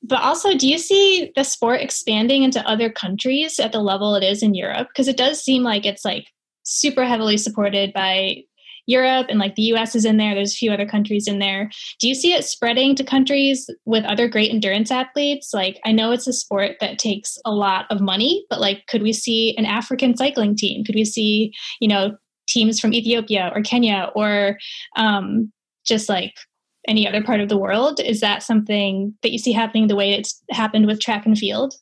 but also, do you see the sport expanding into other countries at the level it is in Europe? Because it does seem like it's like super heavily supported by Europe and like the US is in there. There's a few other countries in there. Do you see it spreading to countries with other great endurance athletes? Like, I know it's a sport that takes a lot of money, but like, could we see an African cycling team? Could we see, you know, teams from Ethiopia or Kenya or um, just like any other part of the world. Is that something that you see happening the way it's happened with track and field?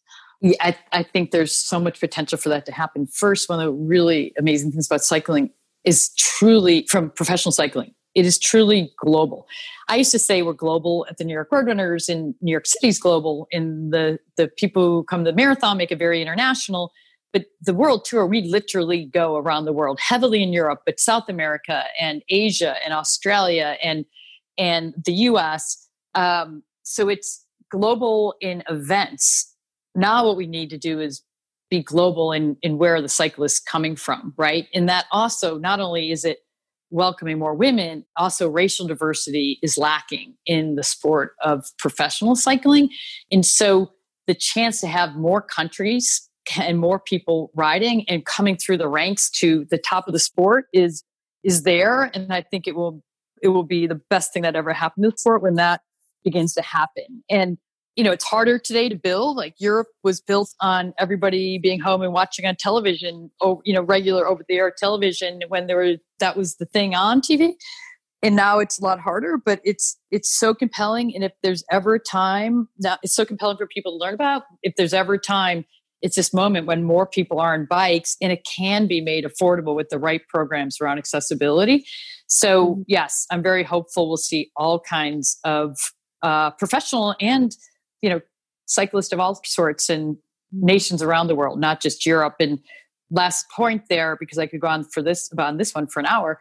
Yeah, I, I think there's so much potential for that to happen. First, one of the really amazing things about cycling is truly from professional cycling. It is truly global. I used to say we're global at the New York Roadrunners, and New York City's global, and the the people who come to the marathon make it very international. But the world tour, we literally go around the world, heavily in Europe, but South America and Asia and Australia and and the US. Um, so it's global in events. Now, what we need to do is be global in in where the cyclist coming from, right? And that also not only is it welcoming more women, also racial diversity is lacking in the sport of professional cycling. And so the chance to have more countries and more people riding and coming through the ranks to the top of the sport is is there and i think it will it will be the best thing that ever happened to the sport when that begins to happen and you know it's harder today to build like europe was built on everybody being home and watching on television or you know regular over the air television when there were that was the thing on tv and now it's a lot harder but it's it's so compelling. And if there's ever a time now it's so compelling for people to learn about if there's ever a time it's this moment when more people are on bikes and it can be made affordable with the right programs around accessibility. So mm-hmm. yes i'm very hopeful we'll see all kinds of uh, professional and you know cyclists of all sorts and nations around the world not just europe. And last point there because i could go on for this about this one for an hour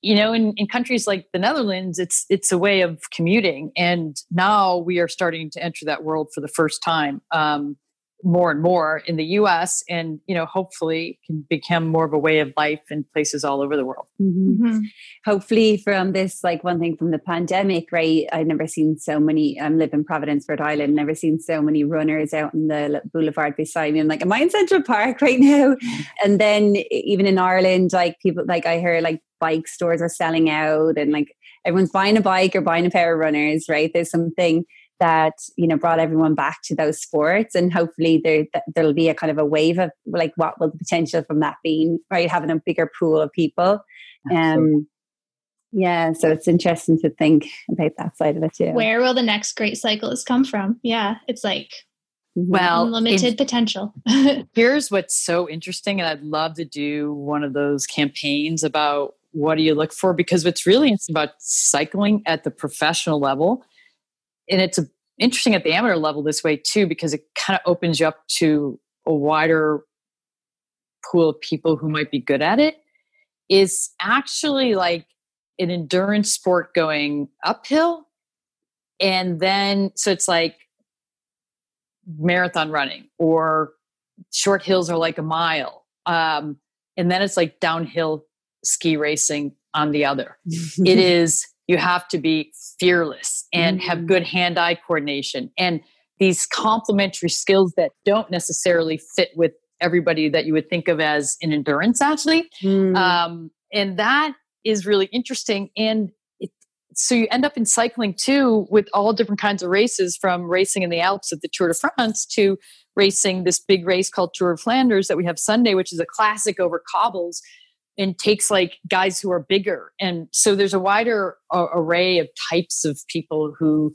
you know in, in countries like the netherlands it's it's a way of commuting. And now we are starting to enter that world for the first time. Um, more and more in the US and you know hopefully can become more of a way of life in places all over the world. Mm-hmm. Mm-hmm. Hopefully from this like one thing from the pandemic right I've never seen so many I'm live in Providence Rhode Island never seen so many runners out in the boulevard beside me I'm like am I in Central Park right now (laughs) and then even in Ireland like people like I heard like bike stores are selling out and like everyone's buying a bike or buying a pair of runners right there's something that you know brought everyone back to those sports and hopefully there there'll be a kind of a wave of like what will the potential from that be right? Having a bigger pool of people. Um yeah so it's interesting to think about that side of it too. Where will the next great cyclist come from? Yeah it's like mm-hmm. well limited potential. (laughs) Here's what's so interesting and i'd love to do one of those campaigns about what do you look for because what's really interesting about cycling at the professional level and it's a, interesting at the amateur level this way too because it kind of opens you up to a wider pool of people who might be good at it is actually like an endurance sport going uphill and then so it's like marathon running or short hills are like a mile um, and then it's like downhill ski racing on the other. (laughs) It is you have to be fearless and mm-hmm. have good hand eye coordination and these complementary skills that don't necessarily fit with everybody that you would think of as an endurance athlete. Mm. Um, and that is really interesting. And it, so you end up in cycling too with all different kinds of races from racing in the Alps at the Tour de France to racing this big race called Tour of Flanders that we have Sunday, which is a classic over cobbles and takes like guys who are bigger. And so there's a wider uh, array of types of people who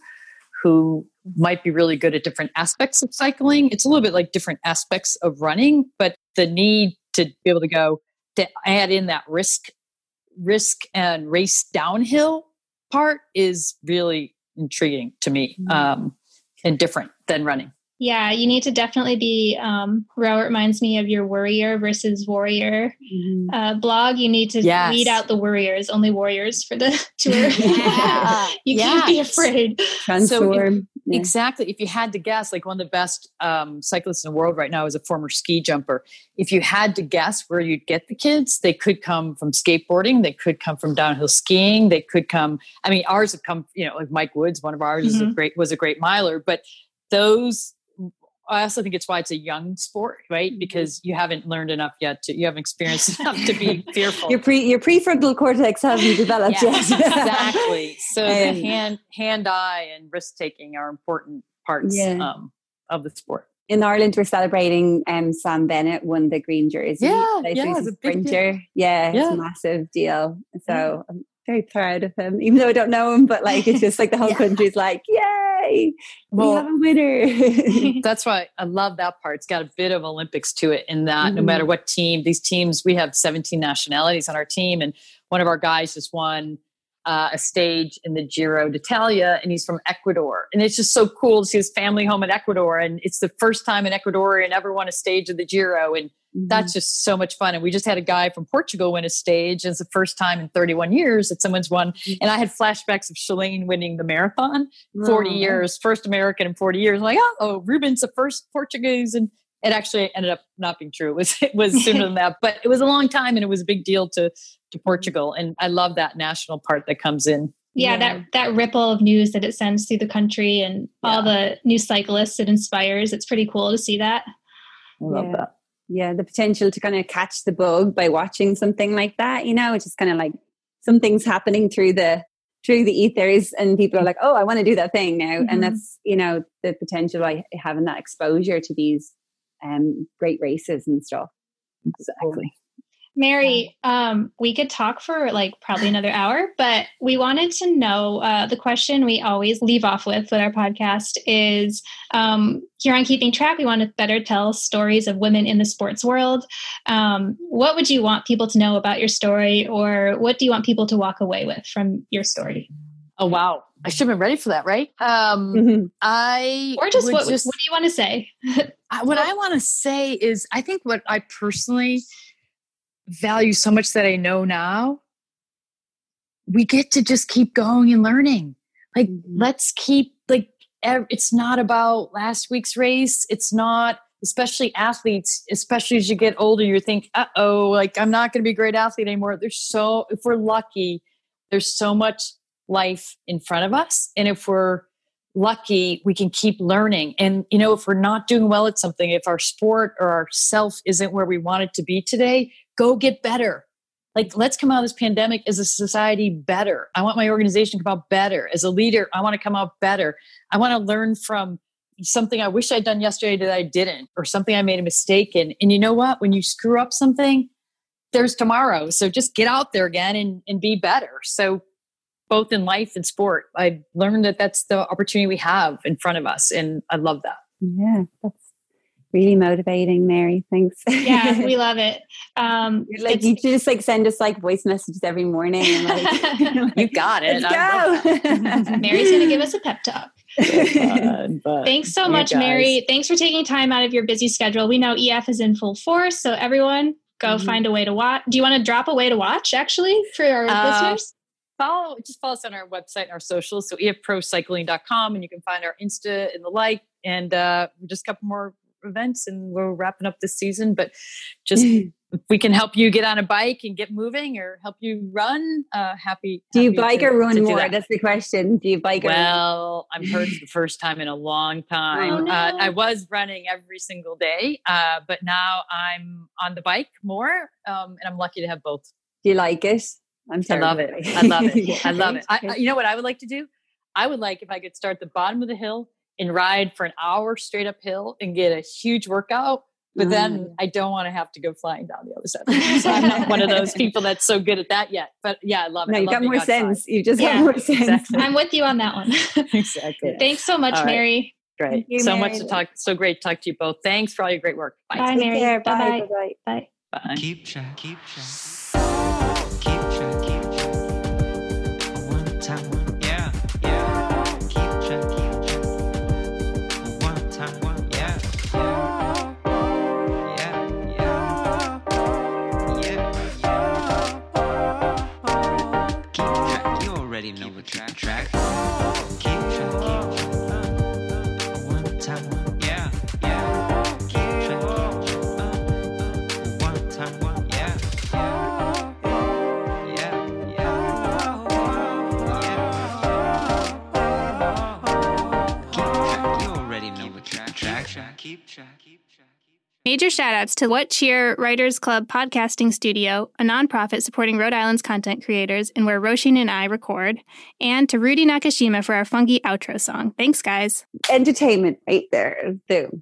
who might be really good at different aspects of cycling. It's a little bit like different aspects of running but the need to be able to go to add in that risk risk and race downhill part is really intriguing to me mm-hmm. um, and different than running yeah, you need to definitely be. Um, Robert reminds me of your worrier versus warrior mm-hmm. uh, blog. You need to yes. weed out the warriors, only warriors for the (laughs) tour. (laughs) Yeah. (laughs) you yes. can't be afraid. Transform. So if, yeah. Exactly. If you had to guess, like one of the best um, cyclists in the world right now is a former ski jumper. If you had to guess where you'd get the kids, they could come from skateboarding, they could come from downhill skiing, they could come. I mean, ours have come. You know, like Mike Woods, one of ours mm-hmm. is a mm-hmm. great was a great miler, but those I also think it's why it's a young sport, right? Mm-hmm. Because you haven't learned enough yet to, you haven't experienced (laughs) enough to be (laughs) fearful. Your pre, your prefrontal cortex hasn't (laughs) developed yeah, yet. exactly. So um, the hand, hand eye and risk taking are important parts yeah. um, of the sport. In Ireland, we're celebrating um, Sam Bennett won the green jersey. Yeah, yeah, it's a sprinter. Yeah, yeah, it's a massive deal. So I'm very proud of him, even though I don't know him, but like it's just like the (laughs) whole yeah. country's like, yay, well, we have a winner. (laughs) (laughs) that's why I love that part. It's got a bit of Olympics to it in that mm-hmm. no matter what team, these teams, we have 17 nationalities on our team, and one of our guys just won uh, a stage in the Giro d'Italia, and he's from Ecuador. And it's just so cool to see his family home in Ecuador. And it's the first time an Ecuadorian ever won a stage of the Giro. And mm-hmm. that's just so much fun. And we just had a guy from Portugal win a stage. It's the first time in 31 years that someone's won. Mm-hmm. And I had flashbacks of Shalane winning the marathon 40 oh. years, first American in 40 years. I'm like, oh, Ruben's the first Portuguese And It actually ended up not being true. It was (laughs) it was sooner than that, but it was a long time, and it was a big deal to to Portugal. And I love that national part that comes in. Yeah, Yeah. that that ripple of news that it sends through the country and all the new cyclists it inspires. It's pretty cool to see that. I love Yeah. that. Yeah the potential to kind of catch the bug by watching something like that you know it's just kind of like something's happening through the through the ethers and people are like oh i want to do that thing now Mhm. and that's you know the potential by having that exposure to these um great races and stuff Exactly. Mary, um, we could talk for like probably another hour, but we wanted to know uh, the question we always leave off with with our podcast is um, here on Keeping Track, we want to better tell stories of women in the sports world. Um, what would you want people to know about your story, or what do you want people to walk away with from your story? Oh wow, I should have been ready for that, right? Um, Mhm. I Or just would what, what do you want to say? (laughs) What I want to say is, I think what I personally value so much that I know now, we get to just keep going and learning. Like, Mhm. let's keep like. It's not about last week's race. It's not, especially athletes. Especially as you get older, you think, "Uh oh, like I'm not going to be a great athlete anymore." There's so, if we're lucky, there's so much life in front of us, and if we're lucky we can keep learning and you know if we're not doing well at something if our sport or our self isn't where we want it to be today go get better. Like let's come out of this pandemic as a society better. I want my organization to come out better. As a leader i want to come out better. I want to learn from something i wish i'd done yesterday that i didn't or something i made a mistake in. And you know what? When you screw up something there's tomorrow. So just get out there again and, and be better. So both in life and sport. I've learned that that's the opportunity we have in front of us, and I love that. yeah that's really motivating mary thanks yeah, we (laughs) love it. Um, like you just like send us like voice messages every morning and like (laughs) (laughs) You got it. let's go Mary's going to give us a pep talk. that. But Thanks so much, guys- Mary. Thanks for taking time out of your busy schedule. We know EF is in full force, so everyone go Mhm. find a way to watch. Do you want to drop a way to watch actually for our Uh, listeners? Follow, just follow us on our website and our socials. So efprocycling.com, and you can find our Insta and the like. And uh, just a couple more events, and we're wrapping up this season. But just (laughs) if we can help you get on a bike and get moving, or help you run. Uh, happy. do you happy bike to- or run more that. that's the question do you bike or run? Well, I'm hurt for the (laughs) first time in a long time. Oh, uh. I was running every single day, uh, but now I'm on the bike more, um, and I'm lucky to have both. do you like it i'm I love it. (laughs) I love it. I love it. I, you know what I would like to do? I would like if I could start the bottom of the hill and ride for an hour straight uphill and get a huge workout. But then Mm. I don't want to have to go flying down the other side. of the hill. So I'm not one of those people that's so good at that yet. But yeah, I love it. no you love got being more outside. sense you just Yeah, got more sense exactly. I'm with you on that one. (laughs) exactly. Thanks so much, All right. Mary. Great. Thank you, so much to talk. So great to talk to you both. Thanks for all your great work. Bye, Bye. Mary. Bye-bye. bye bye Bye. Bye. Keep track, keep track. You already know what track, track. Keep track, keep track. One time, one, yeah, yeah. Keep track, keep. One time, one, yeah, yeah. Yeah, yeah. Keep track, you already know what track. Keep track, keep track. Major shoutouts to What Cheer Writers Club Podcasting Studio, a nonprofit supporting Rhode Island's content creators and where Roisin and I record, and to Rudy Nakashima for our funky outro song. Thanks, guys. entertainment right there boom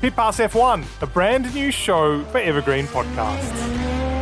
Pit Pass F1, a brand new show for Evergreen Podcasts.